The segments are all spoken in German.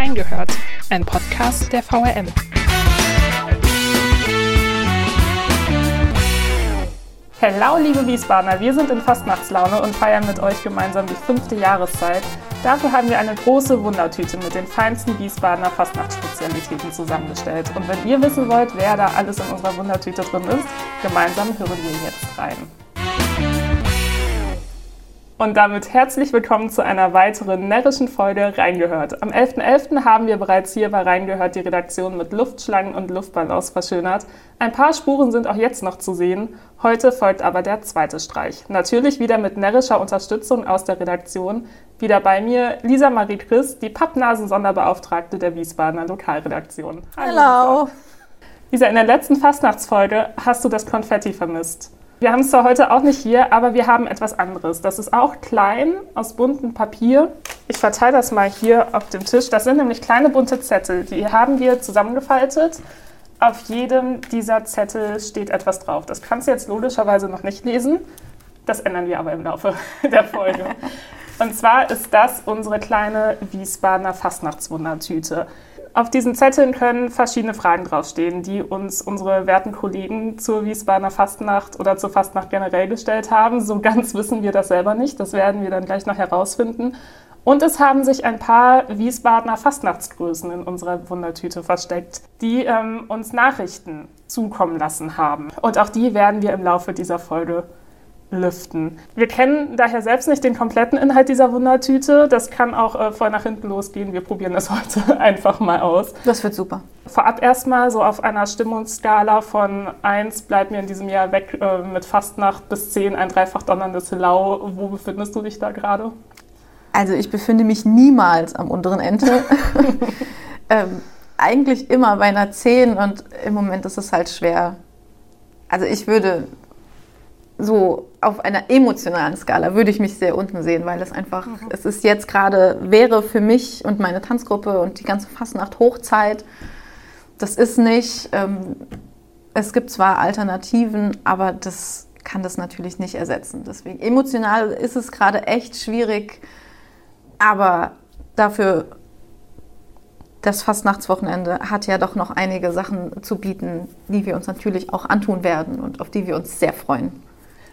Reingehört, ein Podcast der VRM. Hello, liebe Wiesbadener, wir sind in Fastnachtslaune und feiern mit euch gemeinsam die fünfte Jahreszeit. Dafür haben wir eine große Wundertüte mit den feinsten Wiesbadener Fastnachtsspezialitäten zusammengestellt. Und wenn ihr wissen wollt, wer da alles in unserer Wundertüte drin ist, gemeinsam hören wir jetzt rein. Und damit herzlich willkommen zu einer weiteren närrischen Folge Reingehört. Am 11.11. .11. haben wir bereits hier bei Reingehört die Redaktion mit Luftschlangen und Luftballons verschönert. Ein paar Spuren sind auch jetzt noch zu sehen. Heute folgt aber der zweite Streich. Natürlich wieder mit närrischer Unterstützung aus der Redaktion. Wieder bei mir Lisa Marie Christ, die Pappnasen-Sonderbeauftragte der Wiesbadener Lokalredaktion. Hallo. Lisa, in der letzten Fastnachtsfolge hast du das Konfetti vermisst. Wir haben es zwar heute auch nicht hier, aber wir haben etwas anderes. Das ist auch klein, aus buntem Papier. Ich verteile das mal hier auf dem Tisch. Das sind nämlich kleine bunte Zettel. Die haben wir zusammengefaltet. Auf jedem dieser Zettel steht etwas drauf. Das kannst du jetzt logischerweise noch nicht lesen. Das ändern wir aber im Laufe der Folge. Und zwar ist das unsere kleine Wiesbadener Fastnachtswundertüte. Auf diesen Zetteln können verschiedene Fragen draufstehen, die uns unsere werten Kollegen zur Wiesbadener Fastnacht oder zur Fastnacht generell gestellt haben. So ganz wissen wir das selber nicht. Das werden wir dann gleich noch herausfinden. Und es haben sich ein paar Wiesbadener Fastnachtsgrößen in unserer Wundertüte versteckt, die ähm, uns Nachrichten zukommen lassen haben. Und auch die werden wir im Laufe dieser Folge lüften. Wir kennen daher selbst nicht den kompletten Inhalt dieser Wundertüte. Das kann auch äh, voll nach hinten losgehen. Wir probieren das heute einfach mal aus. Das wird super. Vorab erstmal so auf einer Stimmungsskala von 1 bleibt mir in diesem Jahr weg äh, mit Fastnacht bis 10 ein dreifach donnerndes Lau. Wo befindest du dich da gerade? Also ich befinde mich niemals am unteren Ende. ähm, eigentlich immer bei einer 10 und im Moment ist es halt schwer. Also ich würde so auf einer emotionalen Skala würde ich mich sehr unten sehen, weil es einfach, mhm. es ist jetzt gerade, wäre für mich und meine Tanzgruppe und die ganze Fastnacht Hochzeit. Das ist nicht, ähm, es gibt zwar Alternativen, aber das kann das natürlich nicht ersetzen. Deswegen emotional ist es gerade echt schwierig, aber dafür das Fastnachtswochenende hat ja doch noch einige Sachen zu bieten, die wir uns natürlich auch antun werden und auf die wir uns sehr freuen.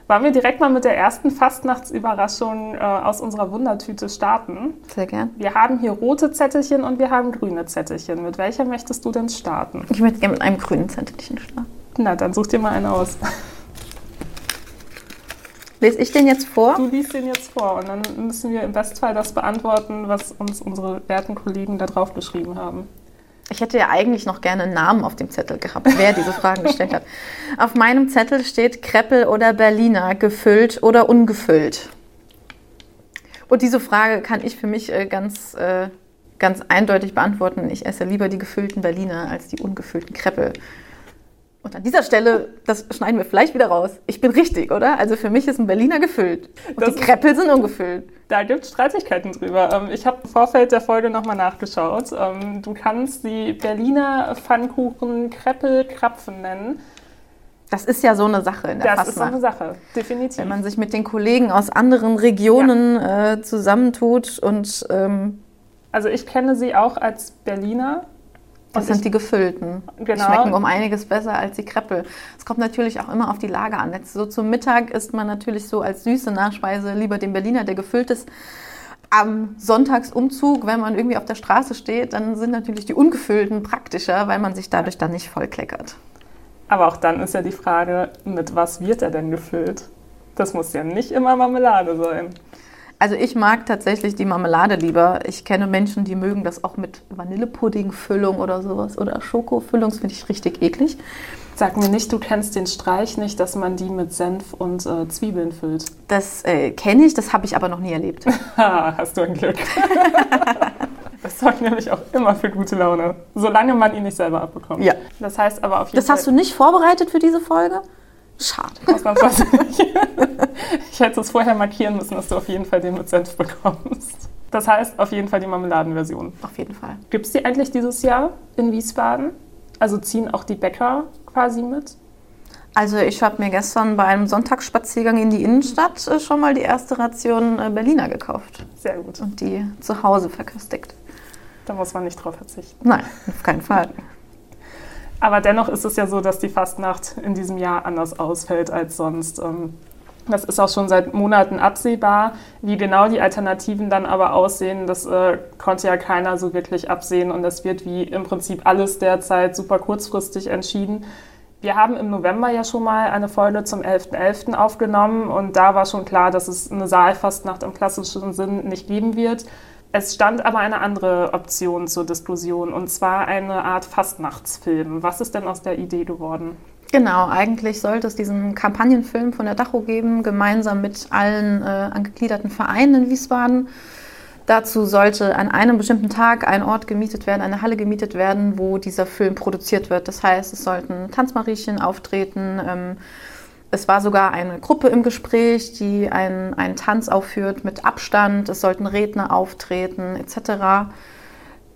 Wollen wir direkt mal mit der ersten Fastnachtsüberraschung äh, aus unserer Wundertüte starten? Sehr gern. Wir haben hier rote Zettelchen und wir haben grüne Zettelchen. Mit welcher möchtest du denn starten? Ich möchte gerne mit einem grünen Zettelchen starten. Na, dann such dir mal einen aus. Lese ich den jetzt vor? Du liest den jetzt vor und dann müssen wir im Bestfall das beantworten, was uns unsere werten Kollegen da drauf geschrieben haben. Ich hätte ja eigentlich noch gerne einen Namen auf dem Zettel gehabt, wer diese Fragen gestellt hat. Auf meinem Zettel steht Kreppel oder Berliner, gefüllt oder ungefüllt. Und diese Frage kann ich für mich äh, ganz, äh, ganz eindeutig beantworten. Ich esse lieber die gefüllten Berliner als die ungefüllten Kreppel. Und an dieser Stelle, das schneiden wir vielleicht wieder raus. Ich bin richtig, oder? Also für mich ist ein Berliner gefüllt. Und das die Kreppel sind ungefüllt. Da gibt es Streitigkeiten drüber. Ähm, ich habe im Vorfeld der Folge nochmal nachgeschaut. Ähm, du kannst die Berliner Pfannkuchen Kreppel Krapfen nennen. Das ist ja so eine Sache in der Das Fastnacht. ist so eine Sache, definitiv. Wenn man sich mit den Kollegen aus anderen Regionen ja. äh, zusammentut und... Ähm, also ich kenne sie auch als Berliner das sind die gefüllten. Genau. Die schmecken um einiges besser als die Kreppel. Es kommt natürlich auch immer auf die Lage an. Jetzt so zum Mittag isst man natürlich so als süße Nachspeise lieber den Berliner, der gefüllt ist. Am Sonntagsumzug, wenn man irgendwie auf der Straße steht, dann sind natürlich die ungefüllten praktischer, weil man sich dadurch dann nicht vollkleckert. Aber auch dann ist ja die Frage, mit was wird er denn gefüllt? Das muss ja nicht immer Marmelade sein. Also ich mag tatsächlich die Marmelade lieber. Ich kenne Menschen, die mögen das auch mit Vanillepuddingfüllung oder sowas oder Schokofüllung. Das finde ich richtig eklig. Sag mir nicht, du kennst den Streich nicht, dass man die mit Senf und äh, Zwiebeln füllt. Das äh, kenne ich, das habe ich aber noch nie erlebt. Hast du ein Glück. das sorgt nämlich auch immer für gute Laune, solange man ihn nicht selber abbekommt. Ja. Das heißt aber auf jeden Das Fall hast du nicht vorbereitet für diese Folge? Schade. Ausnahmsweise nicht. Ich hätte es vorher markieren müssen, dass du auf jeden Fall den mit Senf bekommst. Das heißt auf jeden Fall die Marmeladenversion. Auf jeden Fall. Gibt es die eigentlich dieses Jahr in Wiesbaden? Also ziehen auch die Bäcker quasi mit? Also ich habe mir gestern bei einem Sonntagsspaziergang in die Innenstadt äh, schon mal die erste Ration äh, Berliner gekauft. Sehr gut. Und die zu Hause verköstigt. Da muss man nicht drauf verzichten. Nein, auf keinen Fall. Aber dennoch ist es ja so, dass die Fastnacht in diesem Jahr anders ausfällt als sonst. Ähm, das ist auch schon seit Monaten absehbar. Wie genau die Alternativen dann aber aussehen, das äh, konnte ja keiner so wirklich absehen. Und das wird wie im Prinzip alles derzeit super kurzfristig entschieden. Wir haben im November ja schon mal eine Folge zum 11.11. .11. aufgenommen und da war schon klar, dass es eine Saalfastnacht im klassischen Sinn nicht geben wird. Es stand aber eine andere Option zur Diskussion und zwar eine Art Fastnachtsfilm. Was ist denn aus der Idee geworden? Genau, eigentlich sollte es diesen Kampagnenfilm von der Dacho geben, gemeinsam mit allen äh, angegliederten Vereinen in Wiesbaden. Dazu sollte an einem bestimmten Tag ein Ort gemietet werden, eine Halle gemietet werden, wo dieser Film produziert wird. Das heißt, es sollten Tanzmariechen auftreten. Ähm, es war sogar eine Gruppe im Gespräch, die einen, einen Tanz aufführt mit Abstand. Es sollten Redner auftreten etc.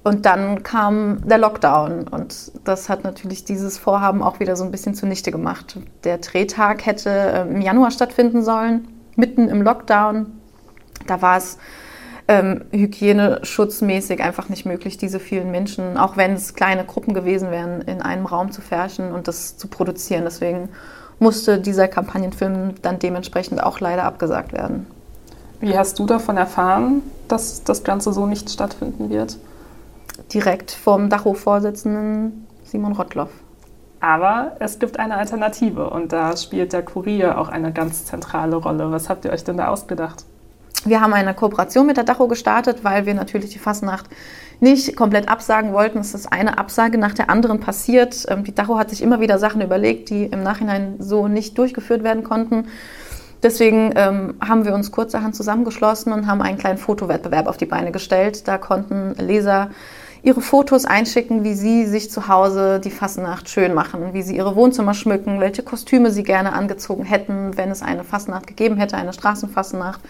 Und dann kam der Lockdown und das hat natürlich dieses Vorhaben auch wieder so ein bisschen zunichte gemacht. Der Drehtag hätte ähm, im Januar stattfinden sollen, mitten im Lockdown. Da war es ähm, hygieneschutzmäßig einfach nicht möglich, diese vielen Menschen, auch wenn es kleine Gruppen gewesen wären, in einem Raum zu färchen und das zu produzieren. Deswegen musste dieser Kampagnenfilm dann dementsprechend auch leider abgesagt werden. Wie hast du davon erfahren, dass das Ganze so nicht stattfinden wird? direkt vom Dachhof-Vorsitzenden Simon Rottloff. Aber es gibt eine Alternative und da spielt der Kurier auch eine ganz zentrale Rolle. Was habt ihr euch denn da ausgedacht? Wir haben eine Kooperation mit der Dacho gestartet, weil wir natürlich die Fastnacht nicht komplett absagen wollten. Es ist eine Absage nach der anderen passiert. Ähm, die Dacho hat sich immer wieder Sachen überlegt, die im Nachhinein so nicht durchgeführt werden konnten. Deswegen ähm, haben wir uns kurzerhand zusammengeschlossen und haben einen kleinen Fotowettbewerb auf die Beine gestellt. Da konnten Leser ihre Fotos einschicken, wie sie sich zu Hause die Fastnacht schön machen, wie sie ihre Wohnzimmer schmücken, welche Kostüme sie gerne angezogen hätten, wenn es eine Fastnacht gegeben hätte, eine Straßenfastnacht.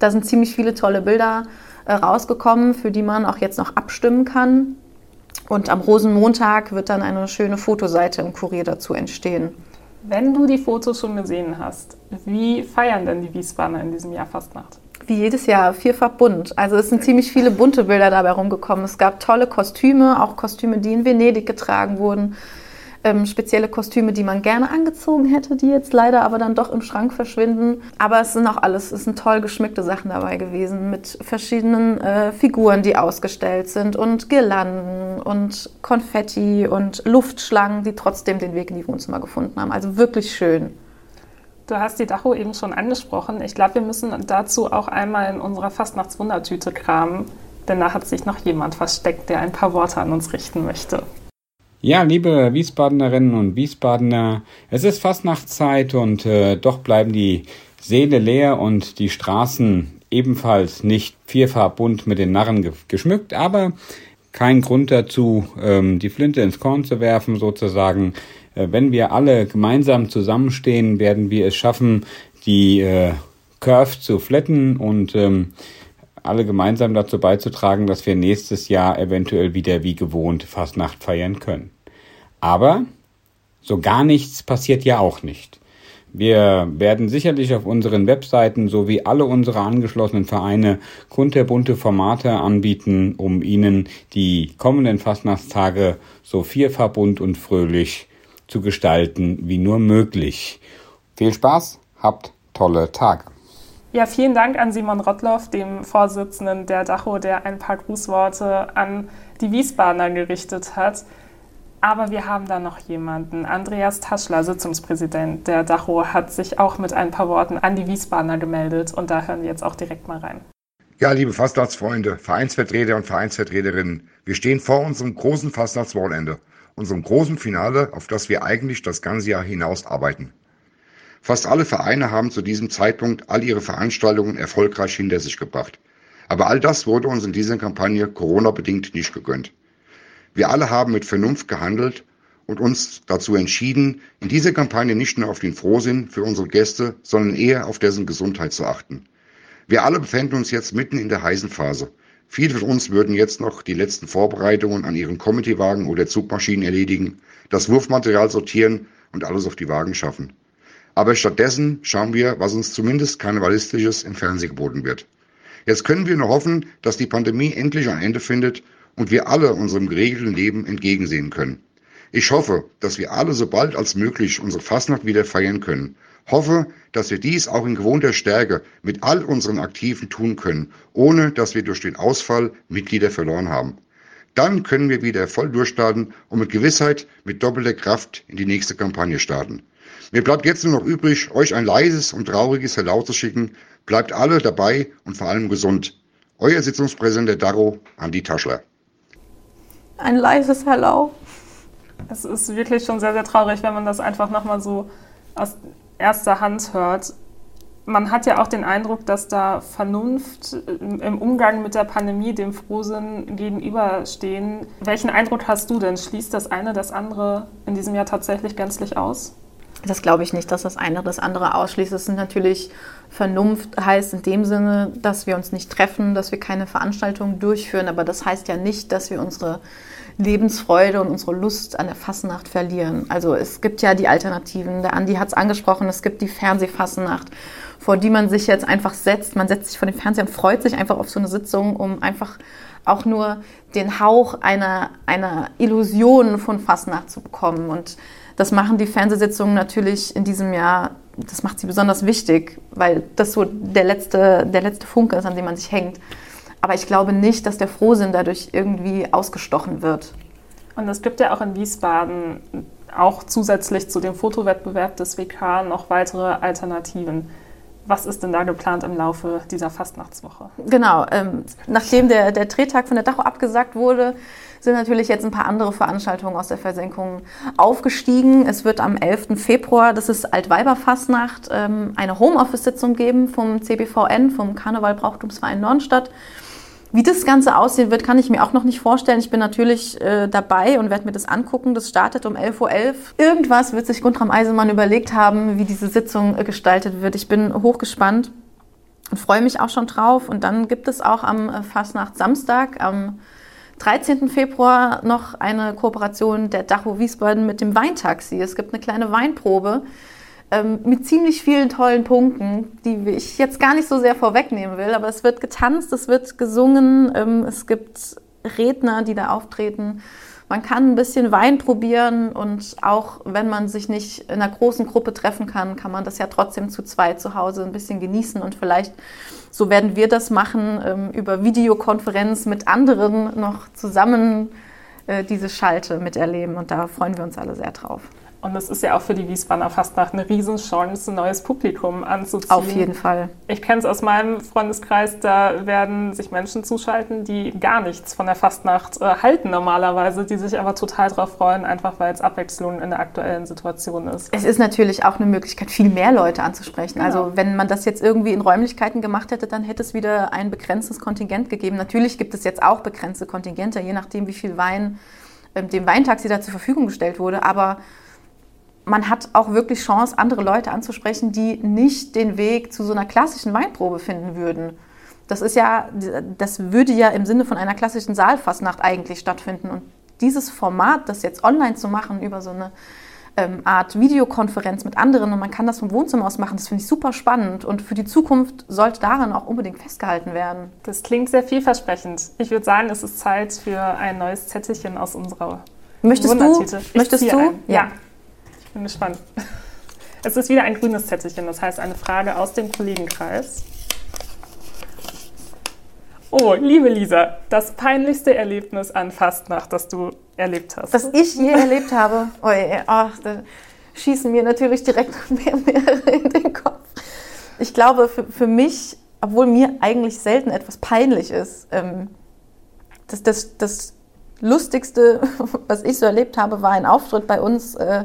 Da sind ziemlich viele tolle Bilder äh, rausgekommen, für die man auch jetzt noch abstimmen kann. Und am Rosenmontag wird dann eine schöne Fotoseite im Kurier dazu entstehen. Wenn du die Fotos schon gesehen hast, wie feiern denn die Wiesbadener in diesem Jahr Fastnacht? wie jedes Jahr vierfach bunt. Also es sind ziemlich viele bunte Bilder dabei rumgekommen. Es gab tolle Kostüme, auch Kostüme, die in Venedig getragen wurden. Ähm, spezielle Kostüme, die man gerne angezogen hätte, die jetzt leider aber dann doch im Schrank verschwinden. Aber es sind auch alles, es sind toll geschmückte Sachen dabei gewesen mit verschiedenen äh, Figuren, die ausgestellt sind und Girlanden und Konfetti und Luftschlangen, die trotzdem den Weg in die Wohnzimmer gefunden haben. Also wirklich schön. Du hast die Dacho eben schon angesprochen. Ich glaube, wir müssen dazu auch einmal in unserer Fastnachtswundertüte kramen, denn da hat sich noch jemand versteckt, der ein paar Worte an uns richten möchte. Ja, liebe Wiesbadenerinnen und Wiesbadener, es ist Fastnachtszeit und äh, doch bleiben die Seele leer und die Straßen ebenfalls nicht vierfach bunt mit den Narren ge geschmückt, aber kein Grund dazu, ähm, die Flinte ins Korn zu werfen sozusagen. Äh, wenn wir alle gemeinsam zusammenstehen, werden wir es schaffen, die äh, Curve zu flatten und ähm, alle gemeinsam dazu beizutragen, dass wir nächstes Jahr eventuell wieder wie gewohnt Fastnacht feiern können. Aber so gar nichts passiert ja auch nicht. Wir werden sicherlich auf unseren Webseiten sowie alle unsere angeschlossenen Vereine kunterbunte Formate anbieten, um Ihnen die kommenden Fastnachtstage so vierfach bunt und fröhlich zu gestalten wie nur möglich. Viel Spaß, habt tolle Tage. Ja, vielen Dank an Simon Rottloff, dem Vorsitzenden der Dacho, der ein paar Grußworte an die Wiesbadener gerichtet hat. Aber wir haben da noch jemanden. Andreas Taschler, Sitzungspräsident der Dacho, hat sich auch mit ein paar Worten an die Wiesbadener gemeldet. Und da hören wir jetzt auch direkt mal rein. Ja, liebe Fastnachtsfreunde, Vereinsvertreter und Vereinsvertreterinnen, wir stehen vor unserem großen Fastnachtswochenende unserem großen Finale, auf das wir eigentlich das ganze Jahr hinaus arbeiten. Fast alle Vereine haben zu diesem Zeitpunkt all ihre Veranstaltungen erfolgreich hinter sich gebracht. Aber all das wurde uns in dieser Kampagne Corona-bedingt nicht gegönnt. Wir alle haben mit Vernunft gehandelt und uns dazu entschieden, in dieser Kampagne nicht nur auf den Frohsinn für unsere Gäste, sondern eher auf dessen Gesundheit zu achten. Wir alle befinden uns jetzt mitten in der heißen Phase. Viele von uns würden jetzt noch die letzten Vorbereitungen an ihren Committee-Wagen oder Zugmaschinen erledigen, das Wurfmaterial sortieren und alles auf die Wagen schaffen. Aber stattdessen schauen wir, was uns zumindest Karnevalistisches im Fernsehen geboten wird. Jetzt können wir nur hoffen, dass die Pandemie endlich ein Ende findet und wir alle unserem geregelten Leben entgegensehen können. Ich hoffe, dass wir alle so bald als möglich unsere Fastnacht wieder feiern können. Hoffe, dass wir dies auch in gewohnter Stärke mit all unseren Aktiven tun können, ohne dass wir durch den Ausfall Mitglieder verloren haben. Dann können wir wieder voll durchstarten und mit Gewissheit mit doppelter Kraft in die nächste Kampagne starten. Mir bleibt jetzt nur noch übrig, euch ein leises und trauriges Hello zu schicken. Bleibt alle dabei und vor allem gesund. Euer Sitzungspräsident der Darro, Andi Taschler. Ein leises Hello. Es ist wirklich schon sehr, sehr traurig, wenn man das einfach nochmal so aus erster Hand hört. Man hat ja auch den Eindruck, dass da Vernunft im Umgang mit der Pandemie dem Frohsinn gegenüberstehen. Welchen Eindruck hast du denn? Schließt das eine das andere in diesem Jahr tatsächlich gänzlich aus? Das glaube ich nicht, dass das eine das andere ausschließt. Es sind natürlich Vernunft heißt in dem Sinne, dass wir uns nicht treffen, dass wir keine Veranstaltungen durchführen, aber das heißt ja nicht, dass wir unsere Lebensfreude und unsere Lust an der Fasnacht verlieren. Also es gibt ja die Alternativen. Der Andi hat es angesprochen, es gibt die Fernsehfasnacht, vor die man sich jetzt einfach setzt. Man setzt sich vor den Fernseher und freut sich einfach auf so eine Sitzung, um einfach auch nur den Hauch einer, einer Illusion von Fasnacht zu bekommen. Und das machen die Fernsehsitzungen natürlich in diesem Jahr, das macht sie besonders wichtig, weil das so der letzte, der letzte Funke ist, an dem man sich hängt. Aber ich glaube nicht, dass der Frohsinn dadurch irgendwie ausgestochen wird. Und es gibt ja auch in Wiesbaden auch zusätzlich zu dem Fotowettbewerb des WK noch weitere Alternativen. Was ist denn da geplant im Laufe dieser Fastnachtswoche? Genau, ähm, nachdem der, der Drehtag von der Dachau abgesagt wurde, sind natürlich jetzt ein paar andere Veranstaltungen aus der Versenkung aufgestiegen. Es wird am 11. Februar, das ist Altweiberfastnacht, ähm, eine Homeoffice-Sitzung geben vom CBVN, vom Karneval Brauchtumsverein Nornstadt. Wie das Ganze aussehen wird, kann ich mir auch noch nicht vorstellen. Ich bin natürlich äh, dabei und werde mir das angucken. Das startet um 11.11 Uhr. .11. Irgendwas wird sich Guntram Eisenmann überlegt haben, wie diese Sitzung äh, gestaltet wird. Ich bin hochgespannt und freue mich auch schon drauf. Und dann gibt es auch am äh, Fastnacht Samstag, am 13. Februar, noch eine Kooperation der Dacho Wiesbaden mit dem Weintaxi. Es gibt eine kleine Weinprobe ähm, mit ziemlich vielen tollen Punkten, die ich jetzt gar nicht so sehr vorwegnehmen will. Aber es wird getanzt, es wird gesungen, ähm, es gibt Redner, die da auftreten. Man kann ein bisschen Wein probieren und auch wenn man sich nicht in einer großen Gruppe treffen kann, kann man das ja trotzdem zu zweit zu Hause ein bisschen genießen und vielleicht, so werden wir das machen, ähm, über Videokonferenz mit anderen noch zusammen äh, diese Schalte miterleben und da freuen wir uns alle sehr drauf. Und es ist ja auch für die Wiesbadener Fastnacht eine Riesenchance, ein neues Publikum anzuziehen. Auf jeden Fall. Ich kenne es aus meinem Freundeskreis, da werden sich Menschen zuschalten, die gar nichts von der Fastnacht äh, halten normalerweise, die sich aber total darauf freuen, einfach weil es Abwechslung in der aktuellen Situation ist. Es ist natürlich auch eine Möglichkeit, viel mehr Leute anzusprechen. Genau. Also wenn man das jetzt irgendwie in Räumlichkeiten gemacht hätte, dann hätte es wieder ein begrenztes Kontingent gegeben. Natürlich gibt es jetzt auch begrenzte Kontingente, je nachdem, wie viel Wein äh, dem Weintaxi da zur Verfügung gestellt wurde. Aber man hat auch wirklich Chance, andere Leute anzusprechen, die nicht den Weg zu so einer klassischen Weinprobe finden würden. Das ist ja, das würde ja im Sinne von einer klassischen Saalfastnacht eigentlich stattfinden. Und dieses Format, das jetzt online zu machen über so eine ähm, Art Videokonferenz mit anderen und man kann das vom Wohnzimmer aus machen, das finde ich super spannend und für die Zukunft sollte daran auch unbedingt festgehalten werden. Das klingt sehr vielversprechend. Ich würde sagen, es ist Zeit für ein neues Zettelchen aus unserer Möchtest du? Möchtest du? ja. ja bin gespannt. Es ist wieder ein grünes Zettelchen, das heißt eine Frage aus dem Kollegenkreis. Oh, liebe Lisa, das peinlichste Erlebnis an Fastnacht, das du erlebt hast. Das ich je erlebt habe. Oh, ach, da schießen mir natürlich direkt mehr, mehr in den Kopf. Ich glaube, für, für mich, obwohl mir eigentlich selten etwas peinlich ist, ähm, das, das, das Lustigste, was ich so erlebt habe, war ein Auftritt bei uns. Äh,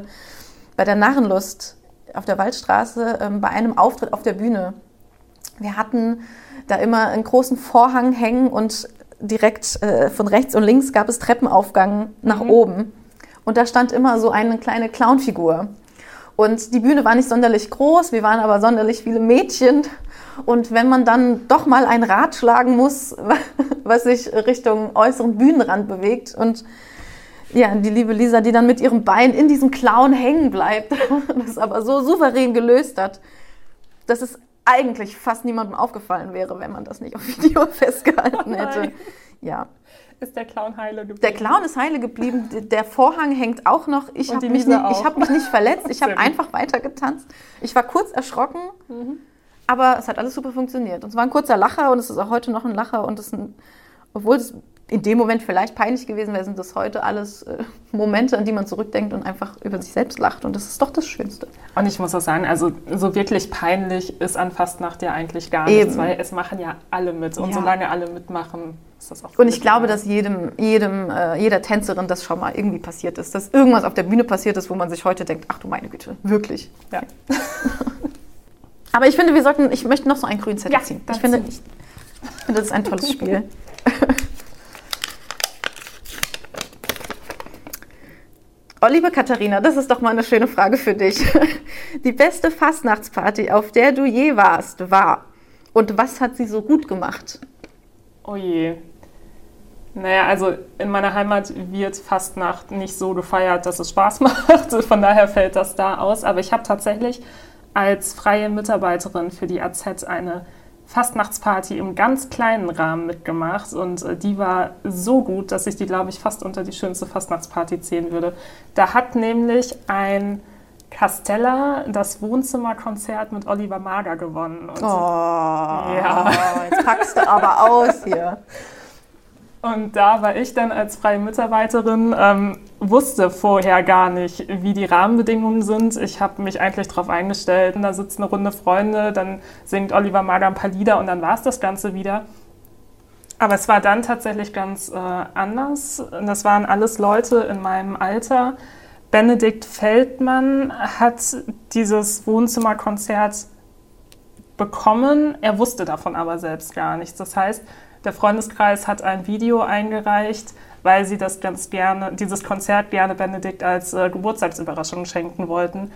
bei der Narrenlust auf der Waldstraße ähm, bei einem Auftritt auf der Bühne. Wir hatten da immer einen großen Vorhang hängen und direkt äh, von rechts und links gab es Treppenaufgang nach mhm. oben. Und da stand immer so eine kleine Clownfigur. Und die Bühne war nicht sonderlich groß, wir waren aber sonderlich viele Mädchen. Und wenn man dann doch mal ein Rad schlagen muss, was sich Richtung äußeren Bühnenrand bewegt und ja, die liebe Lisa, die dann mit ihrem Bein in diesem Clown hängen bleibt, das aber so souverän gelöst hat, dass es eigentlich fast niemandem aufgefallen wäre, wenn man das nicht auf Video festgehalten hätte. Ja. Ist der Clown heile geblieben? Der Clown ist heile geblieben. Der Vorhang hängt auch noch. Ich habe mich, nicht- ich hab mich nicht verletzt. Ich habe einfach weiter getanzt. Ich war kurz erschrocken, Mhm. aber es hat alles super funktioniert. Und es war ein kurzer Lacher und es ist auch heute noch ein Lacher. Und es obwohl es in dem Moment vielleicht peinlich gewesen wäre, sind das heute alles äh, Momente, an die man zurückdenkt und einfach über sich selbst lacht. Und das ist doch das Schönste. Und ich muss auch sagen, also so wirklich peinlich ist an Fastnacht ja eigentlich gar Eben. nichts, weil es machen ja alle mit. Und Ja. solange alle mitmachen, ist das auch Und ich glaube, dass jedem, jedem, äh, jeder Tänzerin das schon mal irgendwie passiert ist. Dass irgendwas auf der Bühne passiert ist, wo man sich heute denkt, ach du meine Güte, wirklich. Ja. Aber ich finde, wir sollten, ich möchte noch so einen grünen Zettel Ja, ziehen. Ich finde, ich finde, das ist ein tolles Spiel. Oh, liebe Katharina, das ist doch mal eine schöne Frage für dich. Die beste Fastnachtsparty, auf der du je warst, war. Und was hat sie so gut gemacht? Oh je. Naja, also in meiner Heimat wird Fastnacht nicht so gefeiert, dass es Spaß macht. Von daher fällt das da aus. Aber ich habe tatsächlich als freie Mitarbeiterin für die AZ eine Fastnachtsparty im ganz kleinen Rahmen mitgemacht. Und äh, die war so gut, dass ich die, glaube ich, fast unter die schönste Fastnachtsparty zählen würde. Da hat nämlich ein Castella das Wohnzimmerkonzert mit Oliver Mager gewonnen. Und Oh, Ja. jetzt packst du aber aus hier. Und da war ich dann als freie Mitarbeiterin, ähm, wusste vorher gar nicht, wie die Rahmenbedingungen sind. Ich habe mich eigentlich darauf eingestellt. Da sitzt eine Runde Freunde, dann singt Oliver Mager ein paar Lieder und dann war es das Ganze wieder. Aber es war dann tatsächlich ganz äh, anders. Das waren alles Leute in meinem Alter. Benedikt Feldmann hat dieses Wohnzimmerkonzert bekommen. Er wusste davon aber selbst gar nichts. Das heißt, der Freundeskreis hat ein Video eingereicht, weil sie das ganz gerne, dieses Konzert gerne Benedikt als äh, Geburtstagsüberraschung schenken wollten.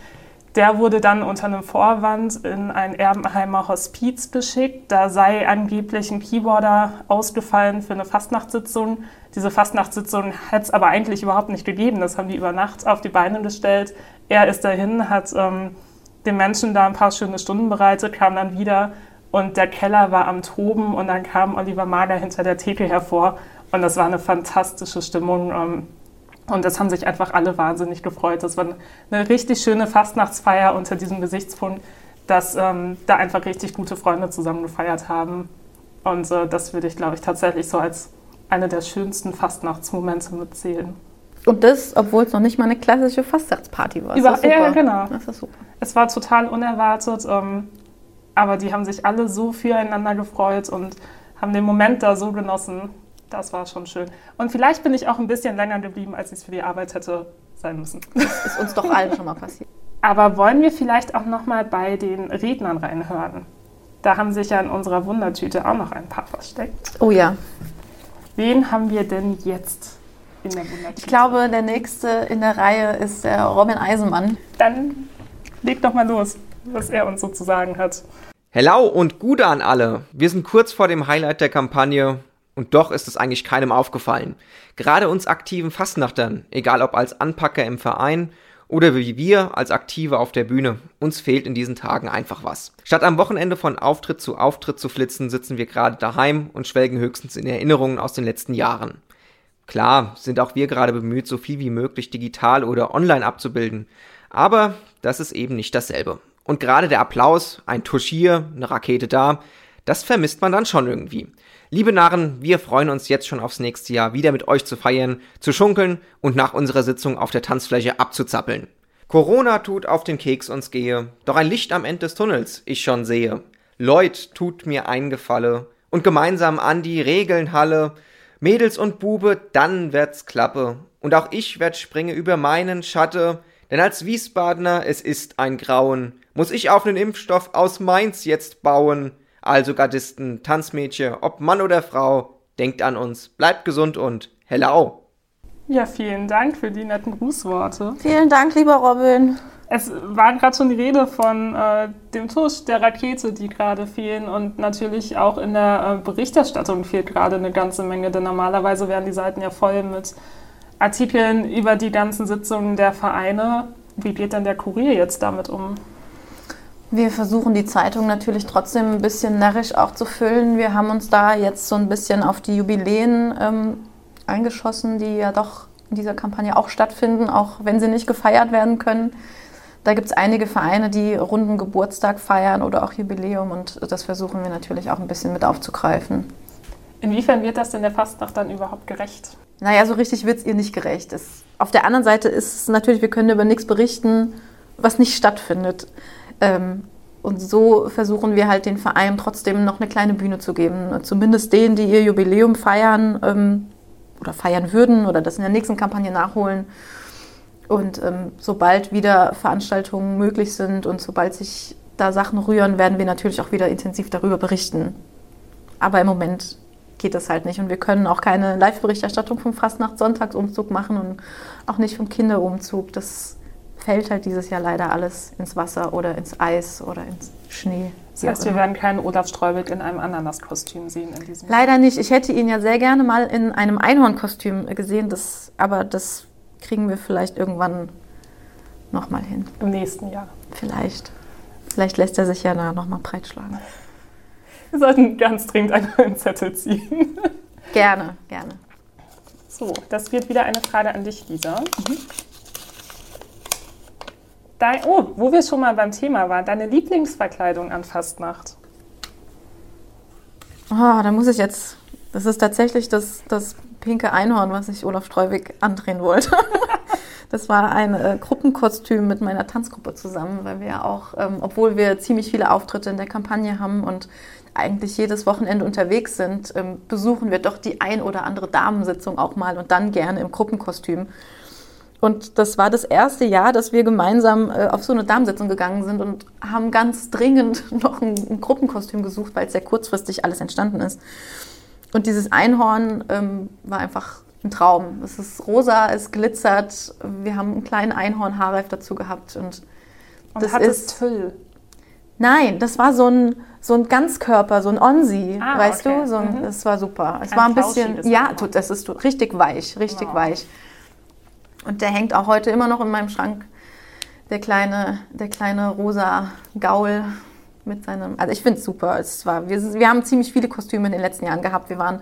Der wurde dann unter einem Vorwand in ein Erbenheimer Hospiz geschickt. Da sei angeblich ein Keyboarder ausgefallen für eine Fastnachtssitzung. Diese Fastnachtssitzung hat es aber eigentlich überhaupt nicht gegeben. Das haben die über Nacht auf die Beine gestellt. Er ist dahin, hat ähm, den Menschen da ein paar schöne Stunden bereitet, kam dann wieder und der Keller war am Toben und dann kam Oliver Mager hinter der Theke hervor und das war eine fantastische Stimmung. ähm, Und das haben sich einfach alle wahnsinnig gefreut. Das war eine richtig schöne Fastnachtsfeier unter diesem Gesichtspunkt, dass ähm, da einfach richtig gute Freunde zusammen gefeiert haben. Und äh, das würde ich, glaube ich, tatsächlich so als eine der schönsten Fastnachtsmomente mitzählen. Und das, obwohl es noch nicht mal eine klassische Fastnachtsparty war. Über- ja, genau. Das ist super. Es war total unerwartet, ähm, aber die haben sich alle so füreinander gefreut und haben den Moment da so genossen. Das war schon schön. Und vielleicht bin ich auch ein bisschen länger geblieben, als ich es für die Arbeit hätte sein müssen. Ist uns doch allen schon mal passiert. Aber wollen wir vielleicht auch noch mal bei den Rednern reinhören? Da haben sich ja in unserer Wundertüte auch noch ein paar versteckt. Oh ja. Wen haben wir denn jetzt in der Wundertüte? Ich glaube, der nächste in der Reihe ist der Robin Eisenmann. Dann leg doch mal los, was er uns so zu sagen hat. Hello und Gute an alle. Wir sind kurz vor dem Highlight der Kampagne und doch ist es eigentlich keinem aufgefallen. Gerade uns aktiven Fastnachtern, egal ob als Anpacker im Verein oder wie wir als Aktive auf der Bühne, uns fehlt in diesen Tagen einfach was. Statt am Wochenende von Auftritt zu Auftritt zu flitzen, sitzen wir gerade daheim und schwelgen höchstens in Erinnerungen aus den letzten Jahren. Klar sind auch wir gerade bemüht, so viel wie möglich digital oder online abzubilden. Aber das ist eben nicht dasselbe. Und gerade der Applaus, ein Tusch hier, eine Rakete da, das vermisst man dann schon irgendwie. Liebe Narren, wir freuen uns jetzt schon aufs nächste Jahr wieder mit euch zu feiern, zu schunkeln und nach unserer Sitzung auf der Tanzfläche abzuzappeln. Corona tut auf den Keks uns gehe, doch ein Licht am Ende des Tunnels ich schon sehe. Leut tut mir eingefalle und gemeinsam an die Regeln halle. Mädels und Bube, dann wird's klappe. Und auch ich werd springe über meinen Schatte, denn als Wiesbadener, es ist ein Grauen, muss ich auf nen Impfstoff aus Mainz jetzt bauen. Also Gardisten, Tanzmädchen, ob Mann oder Frau, denkt an uns, bleibt gesund und hello. Ja, vielen Dank für die netten Grußworte. Vielen Dank, lieber Robin. Es war gerade schon die Rede von äh, dem Tusch, der Rakete, die gerade fehlen. Und natürlich auch in der äh, Berichterstattung fehlt gerade eine ganze Menge, denn normalerweise wären die Seiten ja voll mit Artikeln über die ganzen Sitzungen der Vereine. Wie geht denn der Kurier jetzt damit um? Wir versuchen die Zeitung natürlich trotzdem ein bisschen närrisch auch zu füllen. Wir haben uns da jetzt so ein bisschen auf die Jubiläen ähm, eingeschossen, die ja doch in dieser Kampagne auch stattfinden, auch wenn sie nicht gefeiert werden können. Da gibt es einige Vereine, die runden Geburtstag feiern oder auch Jubiläum und das versuchen wir natürlich auch ein bisschen mit aufzugreifen. Inwiefern wird das denn der Fastnacht dann überhaupt gerecht? Naja, so richtig wird es ihr nicht gerecht. Es, auf der anderen Seite ist es natürlich, wir können über nichts berichten, was nicht stattfindet. Ähm, und so versuchen wir halt den Verein trotzdem noch eine kleine Bühne zu geben. Zumindest denen, die ihr Jubiläum feiern ähm, oder feiern würden oder das in der nächsten Kampagne nachholen. Und ähm, sobald wieder Veranstaltungen möglich sind und sobald sich da Sachen rühren, werden wir natürlich auch wieder intensiv darüber berichten. Aber im Moment geht das halt nicht. Und wir können auch keine Live-Berichterstattung vom Fastnacht-Sonntagsumzug machen und auch nicht vom Kinderumzug. Das fällt halt dieses Jahr leider alles ins Wasser oder ins Eis oder ins Schnee. Das heißt, wir werden keinen Olaf Streubig in einem Ananaskostüm sehen in diesem Leider nicht. Ich hätte ihn ja sehr gerne mal in einem Einhornkostüm gesehen, das, aber das kriegen wir vielleicht irgendwann nochmal hin. Im nächsten Jahr. Vielleicht. Vielleicht lässt er sich ja nochmal breitschlagen. Wir sollten ganz dringend einen neuen Zettel ziehen. Gerne, gerne. So, das wird wieder eine Frage an dich, Lisa. Mhm. Dein, oh, wo wir schon mal beim Thema waren, deine Lieblingsverkleidung an Fastnacht. Oh, da muss ich jetzt. Das ist tatsächlich das, das pinke Einhorn, was ich Olaf Streuwig andrehen wollte. Das war ein äh, Gruppenkostüm mit meiner Tanzgruppe zusammen, weil wir ja auch, ähm, obwohl wir ziemlich viele Auftritte in der Kampagne haben und eigentlich jedes Wochenende unterwegs sind, ähm, besuchen wir doch die ein oder andere Damensitzung auch mal und dann gerne im Gruppenkostüm. Und das war das erste Jahr, dass wir gemeinsam äh, auf so eine Damensitzung gegangen sind und haben ganz dringend noch ein, ein Gruppenkostüm gesucht, weil es sehr kurzfristig alles entstanden ist. Und dieses Einhorn ähm, war einfach ein Traum. Es ist rosa, es glitzert. Wir haben einen kleinen Einhornhaarreif dazu gehabt. Und, und das hat ist, es Tüll? Nein, das war so ein, so ein Ganzkörper, so ein Onsi, ah, weißt okay. du? So ein, mhm. Das war super. Es ein war ein bisschen, ja, tut, es ist richtig weich, richtig wow. weich. Und der hängt auch heute immer noch in meinem Schrank. Der kleine, der kleine rosa Gaul mit seinem. Also ich finde es super. War, wir, wir haben ziemlich viele Kostüme in den letzten Jahren gehabt. Wir waren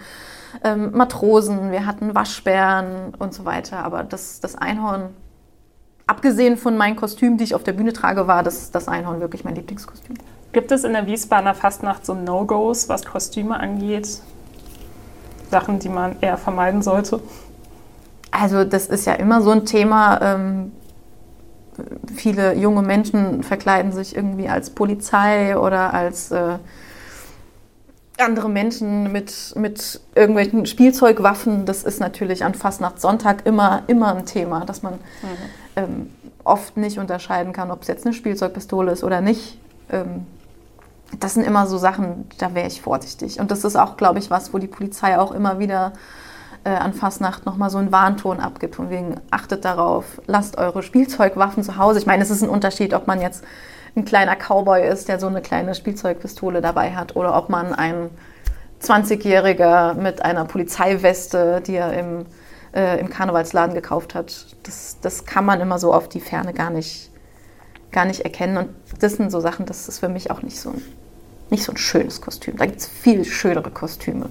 ähm, Matrosen, wir hatten Waschbären und so weiter. Aber das, das Einhorn, abgesehen von meinen Kostümen, die ich auf der Bühne trage, war das, das Einhorn wirklich mein Lieblingskostüm. Gibt es in der Wiesbadener Fastnacht so No-Gos, was Kostüme angeht? Sachen, die man eher vermeiden sollte? Also das ist ja immer so ein Thema. Ähm, viele junge Menschen verkleiden sich irgendwie als Polizei oder als äh, andere Menschen mit, mit irgendwelchen Spielzeugwaffen. Das ist natürlich an Fastnachtssonntag immer, immer ein Thema, dass man mhm. ähm, oft nicht unterscheiden kann, ob es jetzt eine Spielzeugpistole ist oder nicht. Ähm, das sind immer so Sachen, da wäre ich vorsichtig. Und das ist auch, glaube ich, was, wo die Polizei auch immer wieder äh, an Fastnacht nochmal so einen Warnton abgibt, von wegen achtet darauf, lasst eure Spielzeugwaffen zu Hause. Ich meine, es ist ein Unterschied, ob man jetzt ein kleiner Cowboy ist, der so eine kleine Spielzeugpistole dabei hat, oder ob man ein 20-Jähriger mit einer Polizeiweste, die er im, äh, im Karnevalsladen gekauft hat. Das, das kann man immer so auf die Ferne gar nicht, gar nicht erkennen. Und das sind so Sachen, das ist für mich auch nicht so ein, nicht so ein schönes Kostüm. Da gibt es viel schönere Kostüme.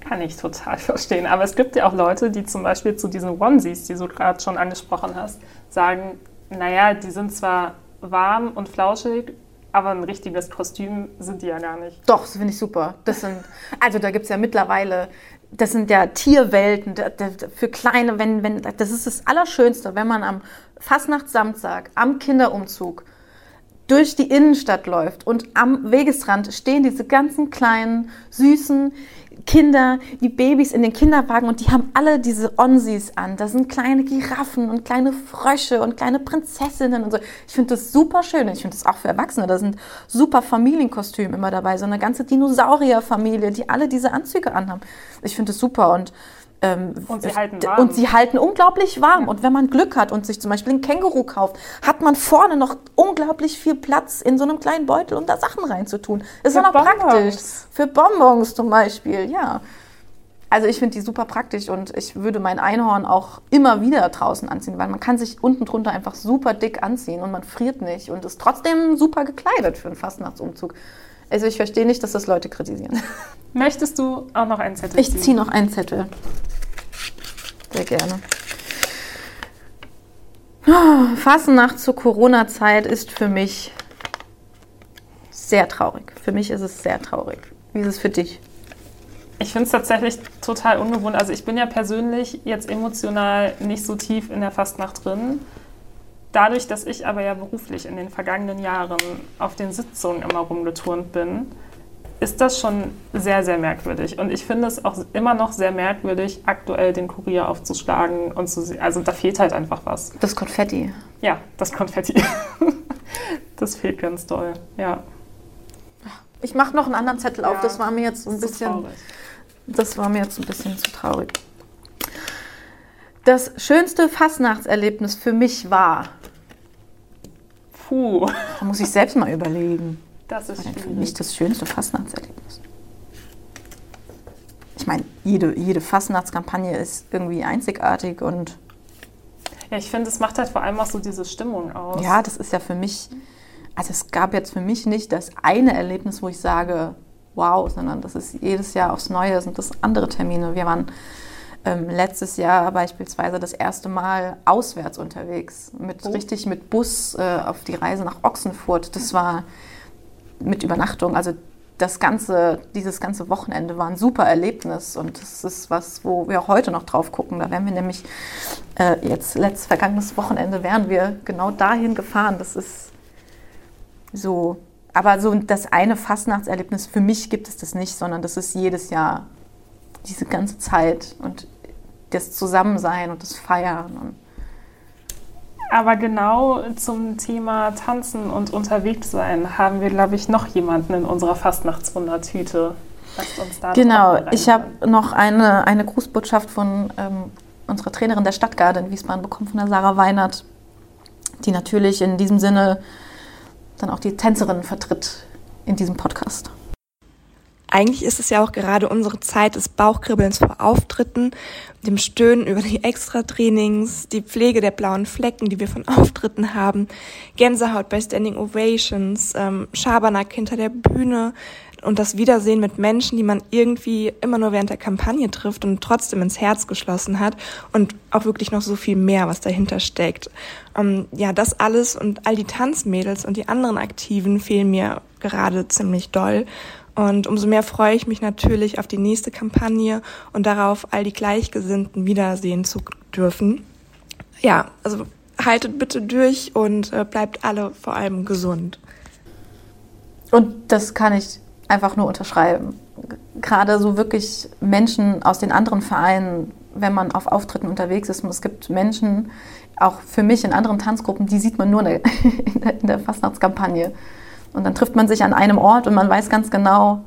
Kann ich total verstehen. Aber es gibt ja auch Leute, die zum Beispiel zu diesen Onesies, die du gerade schon angesprochen hast, sagen, naja, die sind zwar warm und flauschig, aber ein richtiges Kostüm sind die ja gar nicht. Doch, das finde ich super. Das sind, also da gibt es ja mittlerweile, das sind ja Tierwelten für kleine, wenn, wenn, das ist das Allerschönste, wenn man am Fastnachtssamstag, am Kinderumzug durch die Innenstadt läuft und am Wegesrand stehen diese ganzen kleinen, süßen, Kinder, die Babys in den Kinderwagen und die haben alle diese Onsies an. Da sind kleine Giraffen und kleine Frösche und kleine Prinzessinnen und so. Ich finde das super schön. Ich finde das auch für Erwachsene. Da sind super Familienkostüme immer dabei. So eine ganze Dinosaurierfamilie, die alle diese Anzüge anhaben. Ich finde das super und ähm, und sie halten warm. Und sie halten unglaublich warm. Ja. Und wenn man Glück hat und sich zum Beispiel ein Känguru kauft, hat man vorne noch unglaublich viel Platz in so einem kleinen Beutel, um da Sachen reinzutun. Ist ja auch praktisch. Für Bonbons zum Beispiel, ja. Also ich finde die super praktisch und ich würde mein Einhorn auch immer wieder draußen anziehen, weil man kann sich unten drunter einfach super dick anziehen und man friert nicht und ist trotzdem super gekleidet für einen Fastnachtsumzug. Also ich verstehe nicht, dass das Leute kritisieren. Möchtest du auch noch einen Zettel Ich ziehe noch einen Zettel. Sehr gerne. Oh, Fastnacht zur Corona-Zeit ist für mich sehr traurig. Für mich ist es sehr traurig. Wie ist es für dich? Ich finde es tatsächlich total ungewohnt. Also ich bin ja persönlich jetzt emotional nicht so tief in der Fastnacht drin. Dadurch, dass ich aber ja beruflich in den vergangenen Jahren auf den Sitzungen immer rumgeturnt bin, ist das schon sehr, sehr merkwürdig. Und ich finde es auch immer noch sehr merkwürdig, aktuell den Kurier aufzuschlagen und zu sehen. Also da fehlt halt einfach was. Das Konfetti. Ja, das Konfetti. das fehlt ganz doll. Ja. Ich mache noch einen anderen Zettel auf. Ja, Das war mir jetzt so ein bisschen. traurig. Das war mir jetzt ein bisschen zu traurig. Das schönste Fastnachtserlebnis für mich war, Puh, da muss ich selbst mal überlegen, das ist war denn für mich das schönste Fastnachtserlebnis? Ich meine, jede, jede Fastnachtskampagne ist irgendwie einzigartig und Ja, ich finde, es macht halt vor allem auch so diese Stimmung aus. ja, das ist ja für mich, also es gab jetzt für mich nicht das eine Erlebnis, wo ich sage, wow, sondern das ist jedes Jahr aufs Neue, sind das andere Termine. Wir waren ähm, letztes Jahr beispielsweise das erste Mal auswärts unterwegs, mit, Oh. richtig mit Bus äh, auf die Reise nach Ochsenfurt. Das war mit Übernachtung, also das ganze, dieses ganze Wochenende war ein super Erlebnis und das ist was, wo wir heute noch drauf gucken. Da wären wir nämlich äh, jetzt letztes vergangenes Wochenende wären wir genau dahin gefahren. Das ist so, aber so das eine Fastnachtserlebnis für mich gibt es das nicht, sondern das ist jedes Jahr diese ganze Zeit und das Zusammensein und das Feiern und Aber genau zum Thema Tanzen und Unterwegssein haben wir, glaube ich, noch jemanden in unserer Fastnachtswundertüte. Lasst uns da Genau, ich habe noch eine, eine Grußbotschaft von ähm, unserer Trainerin der Stadtgarde in Wiesbaden bekommen, von der Sarah Weinert, die natürlich in diesem Sinne dann auch die Tänzerinnen vertritt in diesem Podcast. Eigentlich ist es ja auch gerade unsere Zeit des Bauchkribbelns vor Auftritten, dem Stöhnen über die Extra-Trainings, die Pflege der blauen Flecken, die wir von Auftritten haben, Gänsehaut bei Standing Ovations, ähm, Schabernack hinter der Bühne und das Wiedersehen mit Menschen, die man irgendwie immer nur während der Kampagne trifft und trotzdem ins Herz geschlossen hat und auch wirklich noch so viel mehr, was dahinter steckt. Ähm, ja, das alles und all die Tanzmädels und die anderen Aktiven fehlen mir gerade ziemlich doll. Und umso mehr freue ich mich natürlich auf die nächste Kampagne und darauf, all die Gleichgesinnten wiedersehen zu dürfen. Ja, also haltet bitte durch und äh, bleibt alle vor allem gesund. Und das kann ich einfach nur unterschreiben. Gerade so wirklich Menschen aus den anderen Vereinen, wenn man auf Auftritten unterwegs ist. Es gibt Menschen, auch für mich in anderen Tanzgruppen, die sieht man nur in der, in der Fastnachtskampagne. Und dann trifft man sich an einem Ort und man weiß ganz genau,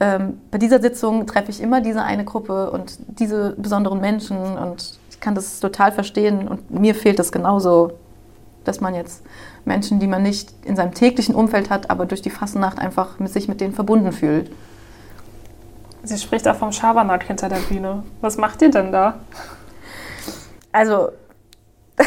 ähm, bei dieser Sitzung treffe ich immer diese eine Gruppe und diese besonderen Menschen. Und ich kann das total verstehen. Und mir fehlt das genauso, dass man jetzt Menschen, die man nicht in seinem täglichen Umfeld hat, aber durch die Fastnacht einfach mit sich mit denen verbunden fühlt. Sie spricht auch vom Schabernack hinter der Bühne. Was macht ihr denn da? Also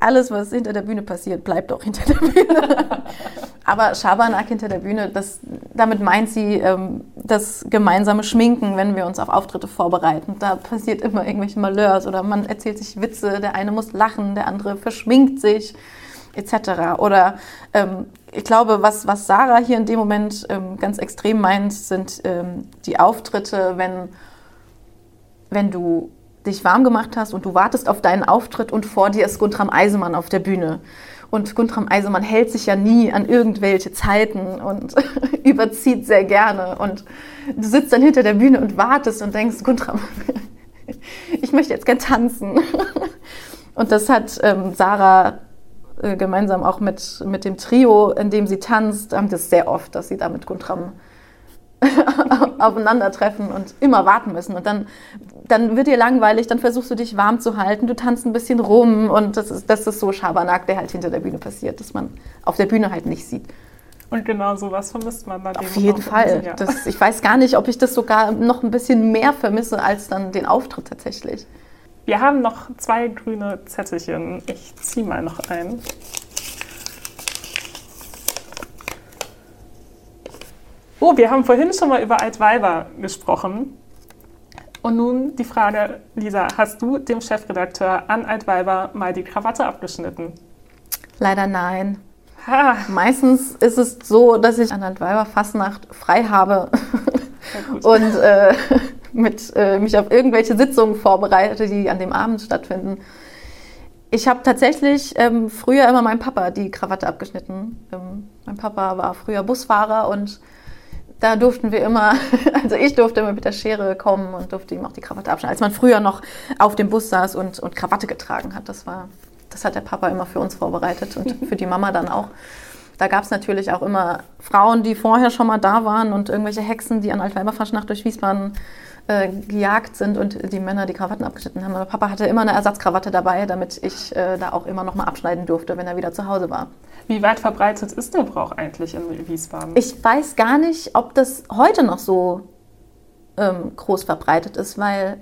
alles, was hinter der Bühne passiert, bleibt auch hinter der Bühne. Aber Schabernack hinter der Bühne, das, damit meint sie ähm, das gemeinsame Schminken, wenn wir uns auf Auftritte vorbereiten. Da passiert immer irgendwelche Malheurs oder man erzählt sich Witze, der eine muss lachen, der andere verschminkt sich etc. Oder ähm, ich glaube, was, was Sarah hier in dem Moment ähm, ganz extrem meint, sind ähm, die Auftritte, wenn, wenn du dich warm gemacht hast und du wartest auf deinen Auftritt und vor dir ist Guntram Eisemann auf der Bühne. Und Guntram Eisemann hält sich ja nie an irgendwelche Zeiten und überzieht sehr gerne. Und du sitzt dann hinter der Bühne und wartest und denkst, Guntram, ich möchte jetzt gern tanzen. Und das hat ähm, Sarah äh, gemeinsam auch mit, mit dem Trio, in dem sie tanzt, haben das sehr oft, dass sie da mit Guntram aufeinandertreffen und immer warten müssen. Und dann, dann wird dir langweilig, dann versuchst du dich warm zu halten, du tanzt ein bisschen rum und das ist, das ist so Schabernack, der halt hinter der Bühne passiert, dass man auf der Bühne halt nicht sieht. Und genau sowas vermisst man dann Auf jeden Fall. Das, ich weiß gar nicht, ob ich das sogar noch ein bisschen mehr vermisse als dann den Auftritt tatsächlich. Wir haben noch zwei grüne Zettelchen. Ich ziehe mal noch ein. Oh, wir haben vorhin schon mal über Altweiber gesprochen. Und nun die Frage, Lisa, hast du dem Chefredakteur an Altweiber mal die Krawatte abgeschnitten? Leider nein. Ha, Meistens ist es so, dass ich an Altweiber Fastnacht frei habe und äh, mit, äh, mich auf irgendwelche Sitzungen vorbereite, die an dem Abend stattfinden. Ich habe tatsächlich ähm, früher immer meinem Papa die Krawatte abgeschnitten. Ähm, mein Papa war früher Busfahrer und da durften wir immer, also ich durfte immer mit der Schere kommen und durfte ihm auch die Krawatte abschneiden. Als man früher noch auf dem Bus saß und, und Krawatte getragen hat, das war, das hat der Papa immer für uns vorbereitet und für die Mama dann auch. Da gab es natürlich auch immer Frauen, die vorher schon mal da waren und irgendwelche Hexen, die an Altweiberfaschnacht durch Wiesbaden äh, gejagt sind und die Männer die Krawatten abgeschnitten haben. Aber Papa hatte immer eine Ersatzkrawatte dabei, damit ich äh, da auch immer noch mal abschneiden durfte, wenn er wieder zu Hause war. Wie weit verbreitet ist der Brauch eigentlich in Wiesbaden? Ich weiß gar nicht, ob das heute noch so ähm, groß verbreitet ist, weil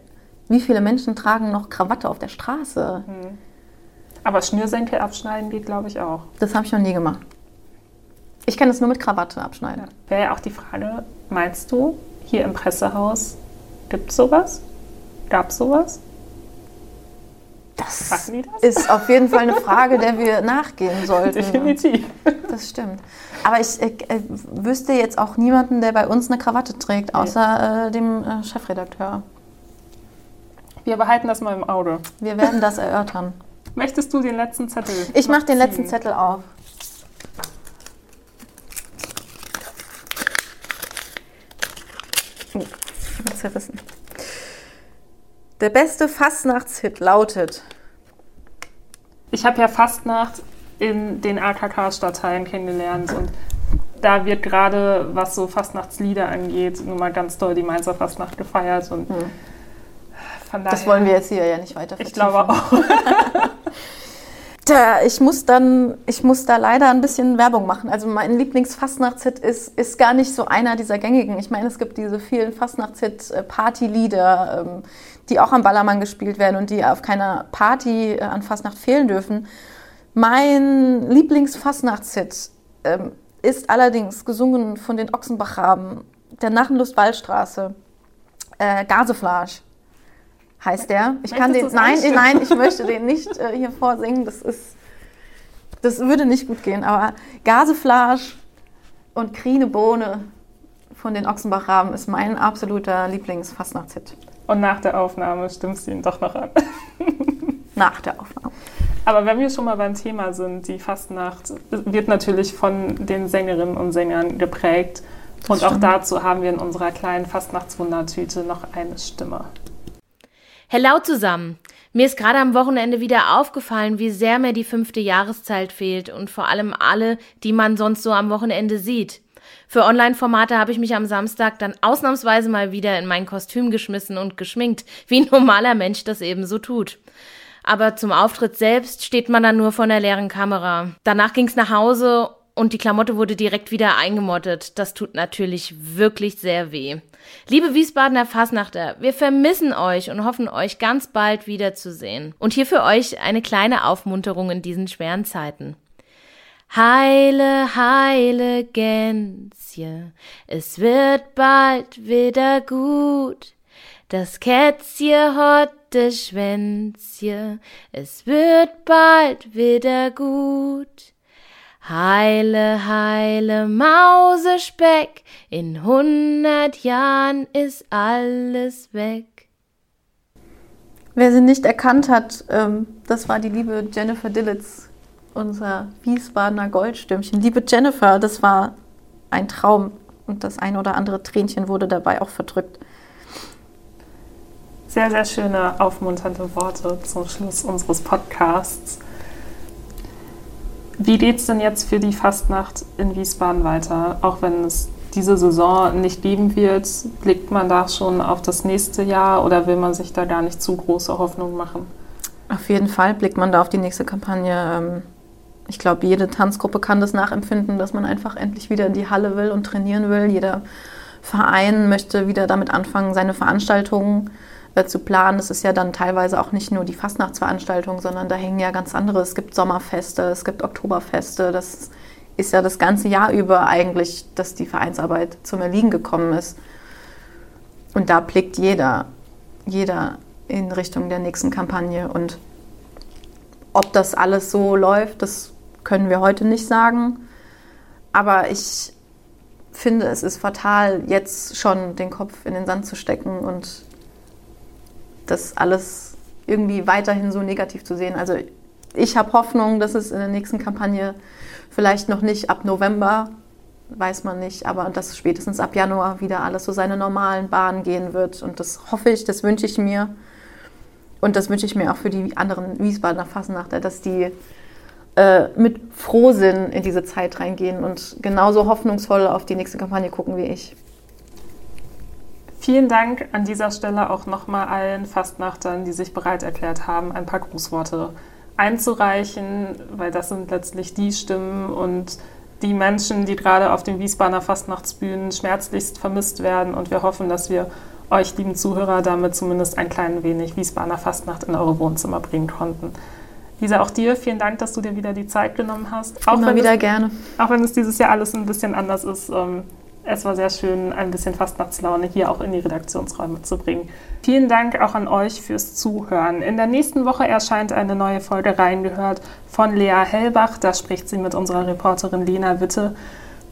wie viele Menschen tragen noch Krawatte auf der Straße? Aber Schnürsenkel abschneiden geht, glaube ich, auch. Das habe ich noch nie gemacht. Ich kann das nur mit Krawatte abschneiden. Wäre ja auch die Frage, meinst du, hier im Pressehaus gibt es sowas? Gab es sowas? Das das? ist auf jeden Fall eine Frage, der wir nachgehen sollten. Definitiv. Das stimmt. Aber ich äh, äh, wüsste jetzt auch niemanden, der bei uns eine Krawatte trägt, außer äh, dem äh, Chefredakteur. Wir behalten das mal im Auge. Wir werden das erörtern. Möchtest du den letzten Zettel? Ich mache den ziehen? letzten Zettel auf. Oh, ich habe zerrissen. Der beste Fastnachtshit lautet. Ich habe ja Fastnacht in den AKK-Stadtteilen kennengelernt und da wird gerade, was so Fastnachtslieder angeht, nun mal ganz doll die Mainzer Fastnacht gefeiert und von daher, Hm. Das wollen wir jetzt hier ja nicht weiter ich vertiefen. glaube auch. Da, ich muss dann, ich muss da leider ein bisschen Werbung machen. Also mein Lieblingsfastnachtshit ist, ist gar nicht so einer dieser gängigen. Ich meine, es gibt diese vielen Fastnachtshit-Partylieder, ähm, die auch am Ballermann gespielt werden und die auf keiner Party äh, an Fastnacht fehlen dürfen. Mein Lieblingsfastnachtshit ähm, ist allerdings gesungen von den Ochsenbachraben, der Narrenlust-Wallstraße, äh, Gazeflasch heißt der. Ich kann den, nein, nein, ich möchte den nicht äh, hier vorsingen. Das ist, das würde nicht gut gehen. Aber Gazeflasch und Krine Bohne von den Ochsenbachraben ist mein absoluter Lieblingsfastnachtshit. Und nach der Aufnahme stimmst du ihn doch noch an. Nach der Aufnahme. Aber wenn wir schon mal beim Thema sind, die Fastnacht wird natürlich von den Sängerinnen und Sängern geprägt. Und auch dazu haben wir in unserer kleinen Fastnachtswundertüte noch eine Stimme. Hello zusammen. Mir ist gerade am Wochenende wieder aufgefallen, wie sehr mir die fünfte Jahreszeit fehlt und vor allem alle, die man sonst so am Wochenende sieht. Für Online-Formate habe ich mich am Samstag dann ausnahmsweise mal wieder in mein Kostüm geschmissen und geschminkt, wie ein normaler Mensch das eben so tut. Aber zum Auftritt selbst steht man dann nur vor einer leeren Kamera. Danach ging's nach Hause und die Klamotte wurde direkt wieder eingemottet. Das tut natürlich wirklich sehr weh. Liebe Wiesbadener Fasnachter, wir vermissen euch und hoffen euch ganz bald wiederzusehen. Und hier für euch eine kleine Aufmunterung in diesen schweren Zeiten. Heile, heile Gänsje, es wird bald wieder gut. Das hat das Schwänzje, es wird bald wieder gut. Heile, heile Mausespeck, in hundert Jahren ist alles weg. Wer sie nicht erkannt hat, ähm, das war die liebe Jennifer Dillitz, unser Wiesbadener Goldstürmchen. Liebe Jennifer, das war ein Traum und das ein oder andere Tränchen wurde dabei auch verdrückt. Sehr, sehr schöne, aufmunternde Worte zum Schluss unseres Podcasts. Wie geht es denn jetzt für die Fastnacht in Wiesbaden weiter? Auch wenn es diese Saison nicht geben wird, blickt man da schon auf das nächste Jahr oder will man sich da gar nicht zu große Hoffnung machen? Auf jeden Fall blickt man da auf die nächste Kampagne. Ähm, Ich glaube, jede Tanzgruppe kann das nachempfinden, dass man einfach endlich wieder in die Halle will und trainieren will. Jeder Verein möchte wieder damit anfangen, seine Veranstaltungen äh, zu planen. Es ist ja dann teilweise auch nicht nur die Fastnachtsveranstaltung, sondern da hängen ja ganz andere. Es gibt Sommerfeste, es gibt Oktoberfeste. Das ist ja das ganze Jahr über eigentlich, dass die Vereinsarbeit zum Erliegen gekommen ist. Und da blickt jeder, jeder in Richtung der nächsten Kampagne. Und ob das alles so läuft, das können wir heute nicht sagen. Aber ich finde, es ist fatal, jetzt schon den Kopf in den Sand zu stecken und das alles irgendwie weiterhin so negativ zu sehen. Also ich habe Hoffnung, dass es in der nächsten Kampagne vielleicht noch nicht ab November, weiß man nicht, aber dass spätestens ab Januar wieder alles so seine normalen Bahnen gehen wird. Und das hoffe ich, das wünsche ich mir. Und das wünsche ich mir auch für die anderen Wiesbadener Fasnachter, dass die äh, mit Frohsinn in diese Zeit reingehen und genauso hoffnungsvoll auf die nächste Kampagne gucken wie ich. Vielen Dank an dieser Stelle auch nochmal allen Fastnachtern, die sich bereit erklärt haben, ein paar Grußworte einzureichen, weil das sind letztlich die Stimmen und die Menschen, die gerade auf den Wiesbadener Fastnachtsbühnen schmerzlichst vermisst werden. Und wir hoffen, dass wir euch, lieben Zuhörer, damit zumindest ein klein wenig Wiesbadener Fastnacht in eure Wohnzimmer bringen konnten. Lisa, auch dir vielen Dank, dass du dir wieder die Zeit genommen hast. Auch Immer wieder es, gerne. Auch wenn es dieses Jahr alles ein bisschen anders ist. Ähm, es war sehr schön, ein bisschen Fastnachtslaune hier auch in die Redaktionsräume zu bringen. Vielen Dank auch an euch fürs Zuhören. In der nächsten Woche erscheint eine neue Folge Reingehört von Lea Hellbach. Da spricht sie mit unserer Reporterin Lena Witte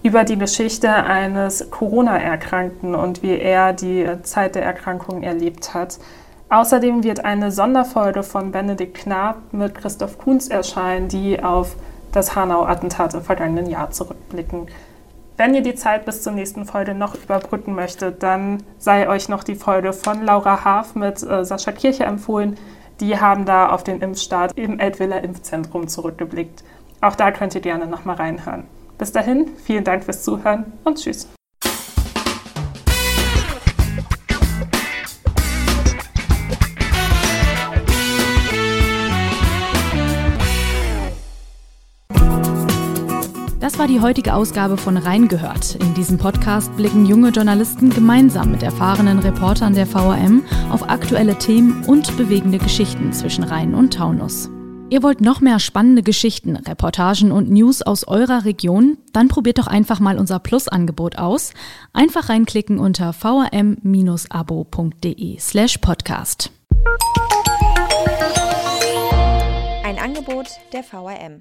über die Geschichte eines Corona-Erkrankten und wie er die Zeit der Erkrankung erlebt hat. Außerdem wird eine Sonderfolge von Benedikt Knab mit Christoph Kunz erscheinen, die auf das Hanau-Attentat im vergangenen Jahr zurückblicken. Wenn ihr die Zeit bis zur nächsten Folge noch überbrücken möchtet, dann sei euch noch die Folge von Laura Haaf mit äh, Sascha Kirche empfohlen. Die haben da auf den Impfstart im Eltviller Impfzentrum zurückgeblickt. Auch da könnt ihr gerne nochmal reinhören. Bis dahin, vielen Dank fürs Zuhören und tschüss. Das war die heutige Ausgabe von Reingehört. In diesem Podcast blicken junge Journalisten gemeinsam mit erfahrenen Reportern der VRM auf aktuelle Themen und bewegende Geschichten zwischen Rhein und Taunus. Ihr wollt noch mehr spannende Geschichten, Reportagen und News aus eurer Region? Dann probiert doch einfach mal unser Plus-Angebot aus. Einfach reinklicken unter vrm-abo.de slash podcast. Ein Angebot der VRM.